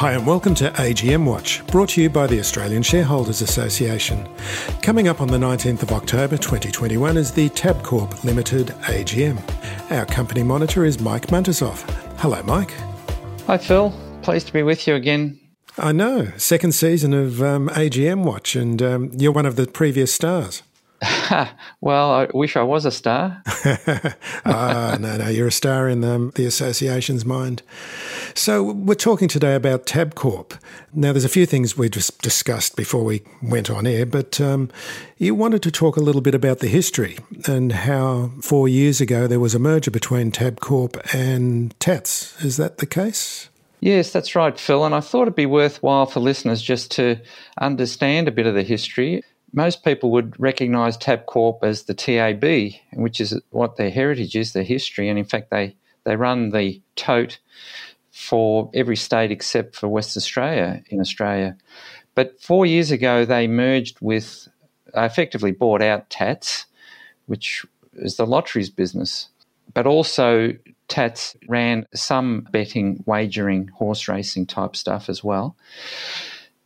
Hi, and welcome to AGM Watch, brought to you by the Australian Shareholders Association. Coming up on the 19th of October 2021 is the Tabcorp Limited AGM. Our company monitor is Mike Muntisov. Hello, Mike. Hi, Phil. Pleased to be with you again. I know, second season of um, AGM Watch, and um, you're one of the previous stars. well, I wish I was a star. ah, no, no, you're a star in um, the association's mind. So, we're talking today about Tabcorp. Now, there's a few things we just discussed before we went on air, but um, you wanted to talk a little bit about the history and how four years ago there was a merger between Tabcorp and Tatts. Is that the case? Yes, that's right, Phil. And I thought it'd be worthwhile for listeners just to understand a bit of the history most people would recognise Tabcorp as the TAB, which is what their heritage is, their history, and in fact they they run the tote for every state except for West Australia in Australia. But four years ago they merged with, effectively bought out Tatts, which is the lotteries business, but also Tats ran some betting, wagering, horse racing type stuff as well.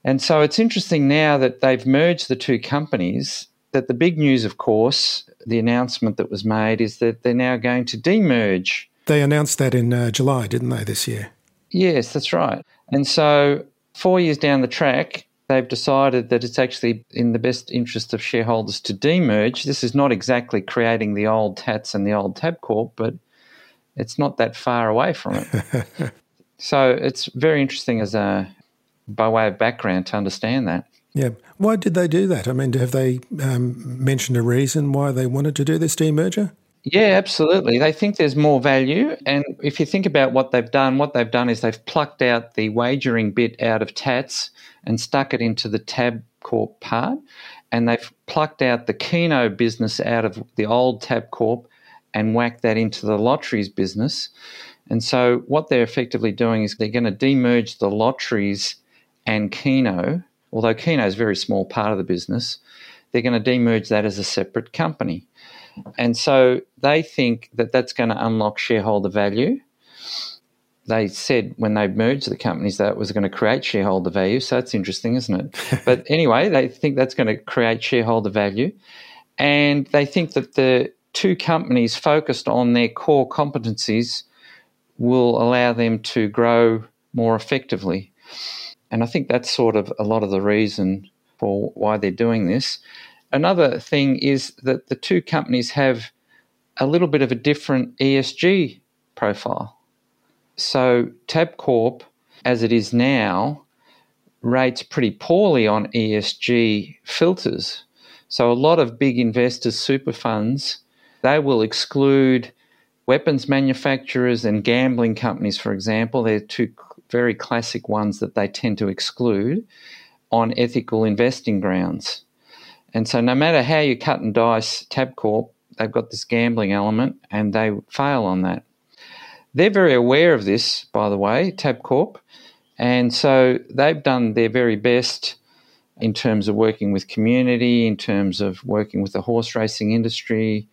And so it's interesting now that they've merged the two companies. That the big news, of course, the announcement that was made is that they're now going to demerge. They announced that in uh, July, didn't they, this year? Yes, that's right. And so, four years down the track, they've decided that it's actually in the best interest of shareholders to demerge. This is not exactly creating the old Tatts and the old Tabcorp, but it's not that far away from it. so it's very interesting as a by way of background to understand that. Yeah. Why did they do that? I mean, have they um, mentioned a reason why they wanted to do this demerger? Yeah, absolutely. They think there's more value. And if you think about what they've done, what they've done is they've plucked out the wagering bit out of Tatts and stuck it into the Tabcorp part. And they've plucked out the Keno business out of the old Tabcorp and whacked that into the lotteries business. And so what they're effectively doing is they're going to demerge the lotteries and Keno, although Keno is a very small part of the business, they're going to demerge that as a separate company. And so they think that that's going to unlock shareholder value. They said when they merged the companies that it was going to create shareholder value. So that's interesting, isn't it? but anyway, they think that's going to create shareholder value. And they think that the two companies focused on their core competencies will allow them to grow more effectively. And I think that's sort of a lot of the reason for why they're doing this. Another thing is that the two companies have a little bit of a different ESG profile. So Tabcorp, as it is now, rates pretty poorly on ESG filters. So a lot of big investors, super funds, they will exclude weapons manufacturers and gambling companies, for example. They're two very classic ones that they tend to exclude on ethical investing grounds. And so, no matter how you cut and dice Tabcorp, they've got this gambling element and they fail on that. They're very aware of this, by the way, Tabcorp. And so they've done their very best in terms of working with community, in terms of working with the horse racing industry,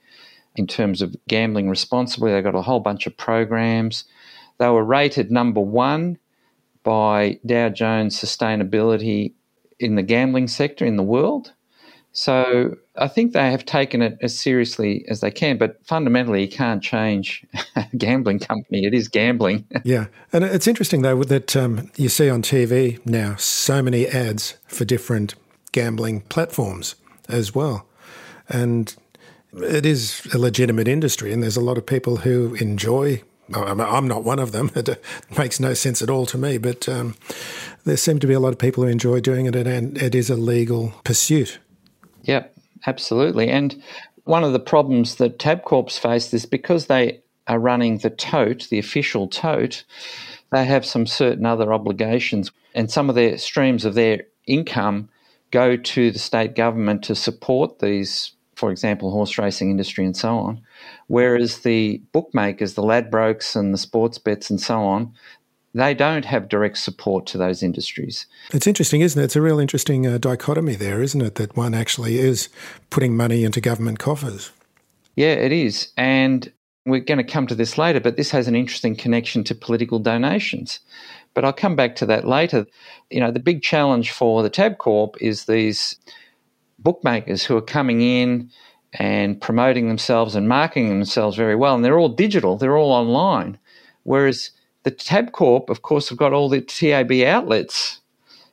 in terms of gambling responsibly. They've got a whole bunch of programs. They were rated number one by Dow Jones Sustainability in the gambling sector in the world. So I think they have taken it as seriously as they can, but fundamentally, you can't change a gambling company. It is gambling. yeah. And it's interesting, though, that um, you see on TV now so many ads for different gambling platforms as well. And it is a legitimate industry, and there's a lot of people who enjoy I'm not one of them. It makes no sense at all to me, but um, there seem to be a lot of people who enjoy doing it, and it is a legal pursuit. Yep, absolutely. And one of the problems that Tabcorp's faced is because they are running the tote, the official tote, they have some certain other obligations, and some of their streams of their income go to the state government to support these for example, horse racing industry and so on. Whereas the bookmakers, the Ladbrokes and the sports bets and so on, they don't have direct support to those industries. It's interesting, isn't it? It's a real interesting uh, dichotomy there, isn't it? That one actually is putting money into government coffers. Yeah, it is. And We're going to come to this later, but this has an interesting connection to political donations. But I'll come back to that later. You know, the big challenge for the Tabcorp is these bookmakers who are coming in and promoting themselves and marketing themselves very well. And they're all digital, they're all online. Whereas the Tabcorp, of course, have got all the TAB outlets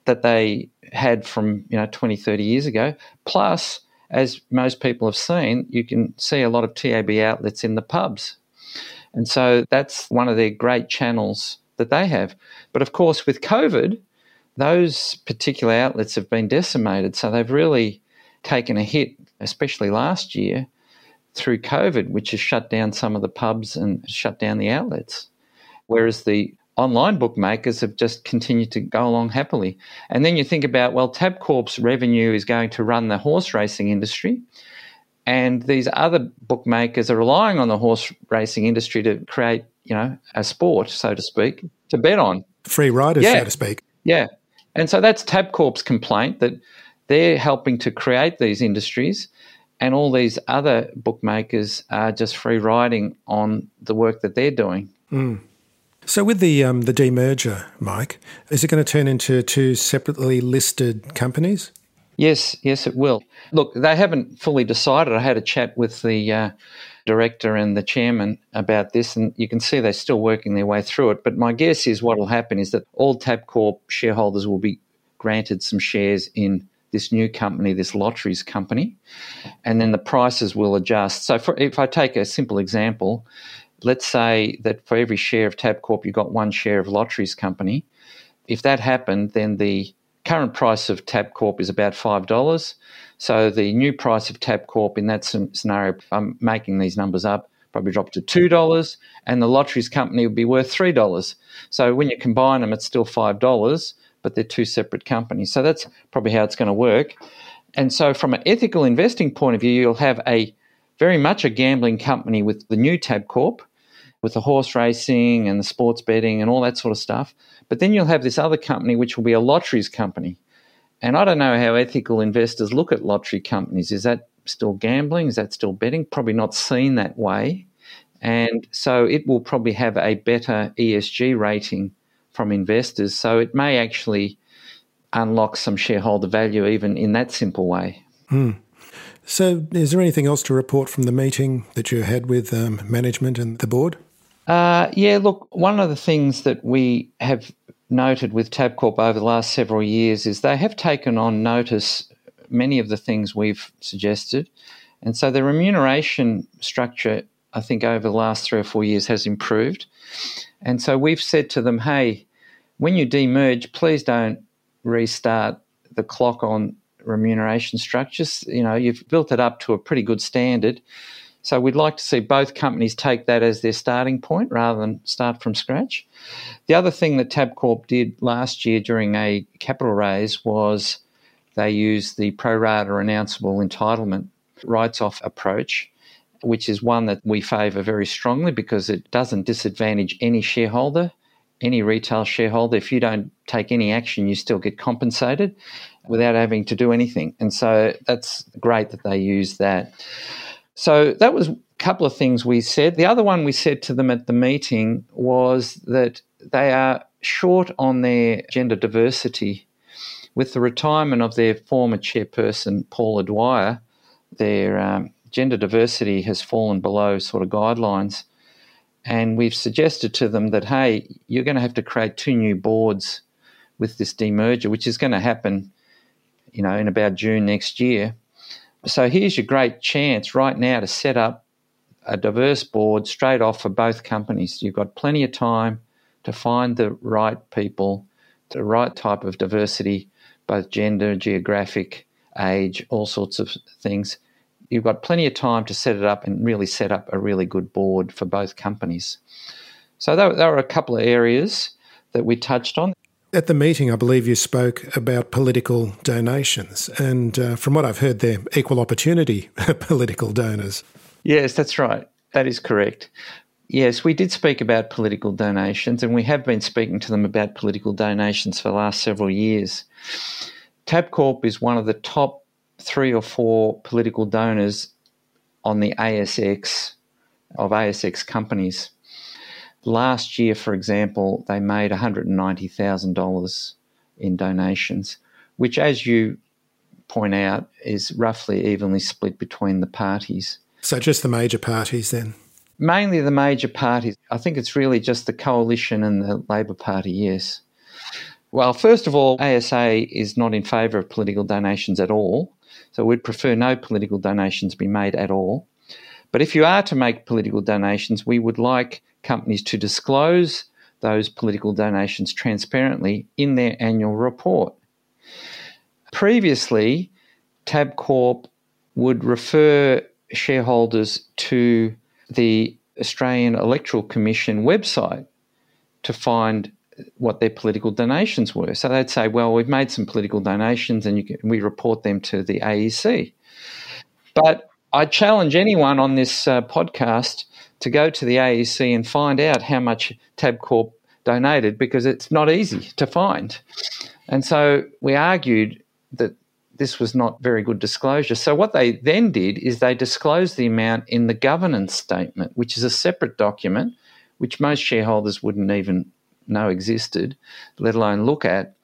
that they had from, you know, 20, 30 years ago. Plus, as most people have seen, you can see a lot of TAB outlets in the pubs. And so that's one of their great channels that they have. But of course, with COVID, those particular outlets have been decimated. So they've really taken a hit, especially last year through COVID, which has shut down some of the pubs and shut down the outlets. Whereas the online bookmakers have just continued to go along happily. And then you think about, well, Tabcorp's revenue is going to run the horse racing industry. And these other bookmakers are relying on the horse racing industry to create, you know, a sport, so to speak, to bet on. Free riders, yeah. so to speak. Yeah. And so that's Tabcorp's complaint that they're helping to create these industries, and all these other bookmakers are just free riding on the work that they're doing. Mm. So, with the um, the demerger, Mike, is it going to turn into two separately listed companies? Yes, yes, it will. Look, they haven't fully decided. I had a chat with the uh, director and the chairman about this, and you can see they're still working their way through it. But my guess is what will happen is that all Tabcorp shareholders will be granted some shares in this new company, this lotteries company, and then the prices will adjust. So, for, if I take a simple example, let's say that for every share of Tabcorp, you got one share of lotteries company. If that happened, then the current price of Tabcorp is about five dollars. So the new price of Tabcorp in that scenario, I'm making these numbers up, probably drop to two dollars, and the lotteries company would be worth three dollars. So when you combine them, it's still five dollars but they're two separate companies. So that's probably how it's going to work. And so, from an ethical investing point of view, you'll have a very much a gambling company with the new Tabcorp, with the horse racing and the sports betting and all that sort of stuff. But then you'll have this other company, which will be a lotteries company. And I don't know how ethical investors look at lottery companies. Is that still gambling? Is that still betting? Probably not seen that way. And so it will probably have a better ESG rating from investors. So it may actually unlock some shareholder value even in that simple way. Hmm. So, is there anything else to report from the meeting that you had with um, management and the board? Uh, yeah, look, one of the things that we have noted with Tabcorp over the last several years is they have taken on notice many of the things we've suggested. And so the remuneration structure, I think, over the last three or four years has improved. And so we've said to them, hey, when you demerge, please don't restart the clock on remuneration structures. You know, you've built it up to a pretty good standard. So we'd like to see both companies take that as their starting point rather than start from scratch. The other thing that Tabcorp did last year during a capital raise was they used the pro rata renounceable entitlement rights off approach, which is one that we favour very strongly because it doesn't disadvantage any shareholder any retail shareholder, if you don't take any action, you still get compensated without having to do anything. And so that's great that they use that. So that was a couple of things we said. The other one we said to them at the meeting was that they are short on their gender diversity. With the retirement of their former chairperson, Paula Dwyer, their um, gender diversity has fallen below sort of guidelines. And we've suggested to them that, hey, you're going to have to create two new boards with this demerger, which is going to happen, you know, in about June next year. So here's your great chance right now to set up a diverse board straight off for both companies. You've got plenty of time to find the right people, the right type of diversity, both gender, geographic, age, all sorts of things you've got plenty of time to set it up and really set up a really good board for both companies. So there, there were a couple of areas that we touched on. At the meeting, I believe you spoke about political donations, and uh, from what I've heard, they're equal opportunity political donors. Yes, that's right. That is correct. Yes, we did speak about political donations, and we have been speaking to them about political donations for the last several years. Tabcorp is one of the top three or four political donors on the ASX of ASX companies. Last year, for example, they made $190,000 in donations, which, as you point out, is roughly evenly split between the parties. So, just the major parties then? Mainly the major parties. I think it's really just the coalition and the Labor Party, yes. Well, first of all, ASA is not in favour of political donations at all. So we'd prefer no political donations be made at all. But if you are to make political donations, we would like companies to disclose those political donations transparently in their annual report. Previously, Tabcorp would refer shareholders to the Australian Electoral Commission website to find what their political donations were. So they'd say, well, we've made some political donations and can, we report them to the AEC. But I challenge anyone on this uh, podcast to go to the AEC and find out how much Tabcorp donated because it's not easy to find. And so we argued that this was not very good disclosure. So what they then did is they disclosed the amount in the governance statement, which is a separate document which most shareholders wouldn't even know existed, let alone look at.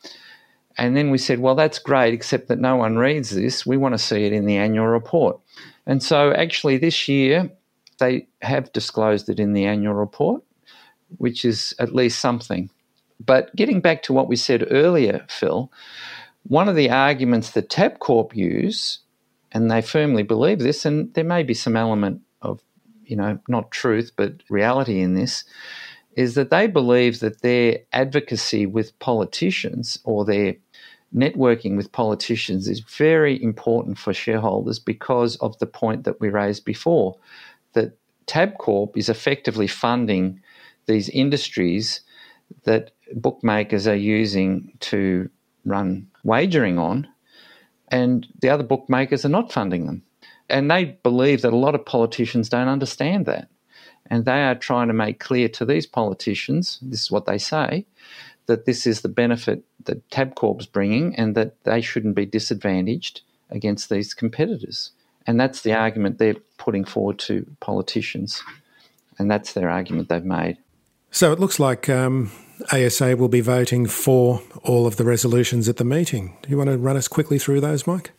And then we said, well, that's great, except that no one reads this. We want to see it in the annual report. And so actually this year, they have disclosed it in the annual report, which is at least something. But getting back to what we said earlier, Phil, one of the arguments that Tabcorp use, and they firmly believe this, and there may be some element of, you know, not truth, but reality in this, is that they believe that their advocacy with politicians or their networking with politicians is very important for shareholders because of the point that we raised before that Tabcorp is effectively funding these industries that bookmakers are using to run wagering on, and the other bookmakers are not funding them. And they believe that a lot of politicians don't understand that. And they are trying to make clear to these politicians, this is what they say, that this is the benefit that Tabcorp's bringing and that they shouldn't be disadvantaged against these competitors. And that's the argument they're putting forward to politicians. And that's their argument they've made. So it looks like um, ASA will be voting for all of the resolutions at the meeting. Do you want to run us quickly through those, Mike?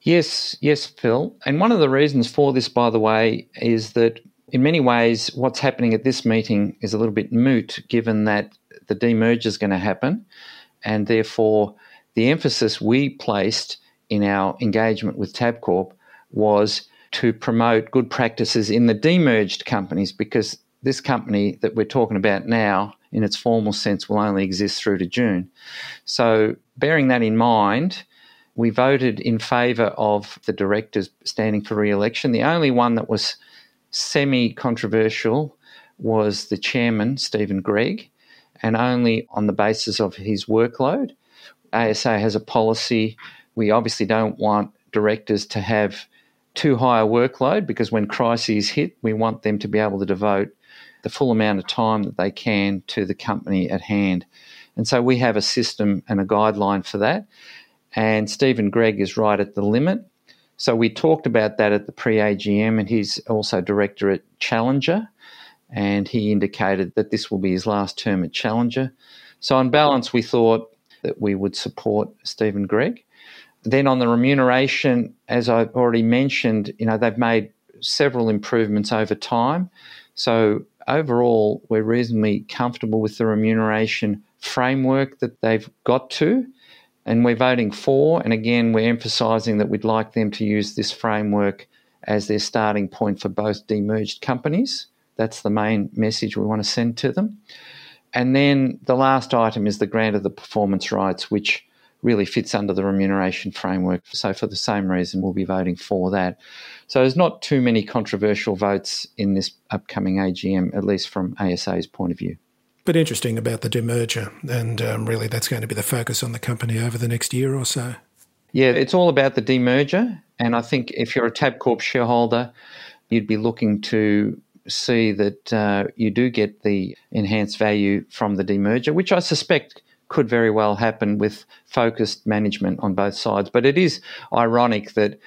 Yes, yes, Phil. And one of the reasons for this, by the way, is that in many ways, what's happening at this meeting is a little bit moot, given that the demerger is going to happen, and therefore the emphasis we placed in our engagement with Tabcorp was to promote good practices in the demerged companies because this company that we're talking about now, in its formal sense, will only exist through to June. So, bearing that in mind, we voted in favour of the directors standing for re election. The only one that was semi controversial was the chairman, Steven Gregg, and only on the basis of his workload. ASA has a policy. We obviously don't want directors to have too high a workload because when crises hit, we want them to be able to devote the full amount of time that they can to the company at hand. And so we have a system and a guideline for that. And Steven Gregg is right at the limit. So we talked about that at the pre AGM, and he's also director at Challenger, and he indicated that this will be his last term at Challenger. So, on balance, we thought that we would support Steven Gregg. Then, on the remuneration, as I've already mentioned, you know they've made several improvements over time. So, overall, we're reasonably comfortable with the remuneration framework that they've got to and we're voting for. And again, we're emphasising that we'd like them to use this framework as their starting point for both demerged companies. That's the main message we want to send to them. And then the last item is the grant of the performance rights, which really fits under the remuneration framework. So, for the same reason, we'll be voting for that. So, there's not too many controversial votes in this upcoming AGM, at least from ASA's point of view. But interesting about the demerger, and um, really that's going to be the focus on the company over the next year or so. Yeah, it's all about the demerger. And I think if you're a Tabcorp shareholder, you'd be looking to see that uh, you do get the enhanced value from the demerger, which I suspect could very well happen with focused management on both sides. But it is ironic that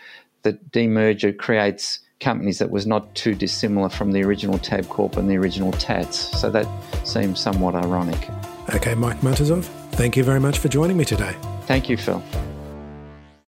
the demerger creates companies that was not too dissimilar from the original Tabcorp and the original Tatts. So that seems somewhat ironic. Okay, Mike Muntisov, thank you very much for joining me today. Thank you, Phil.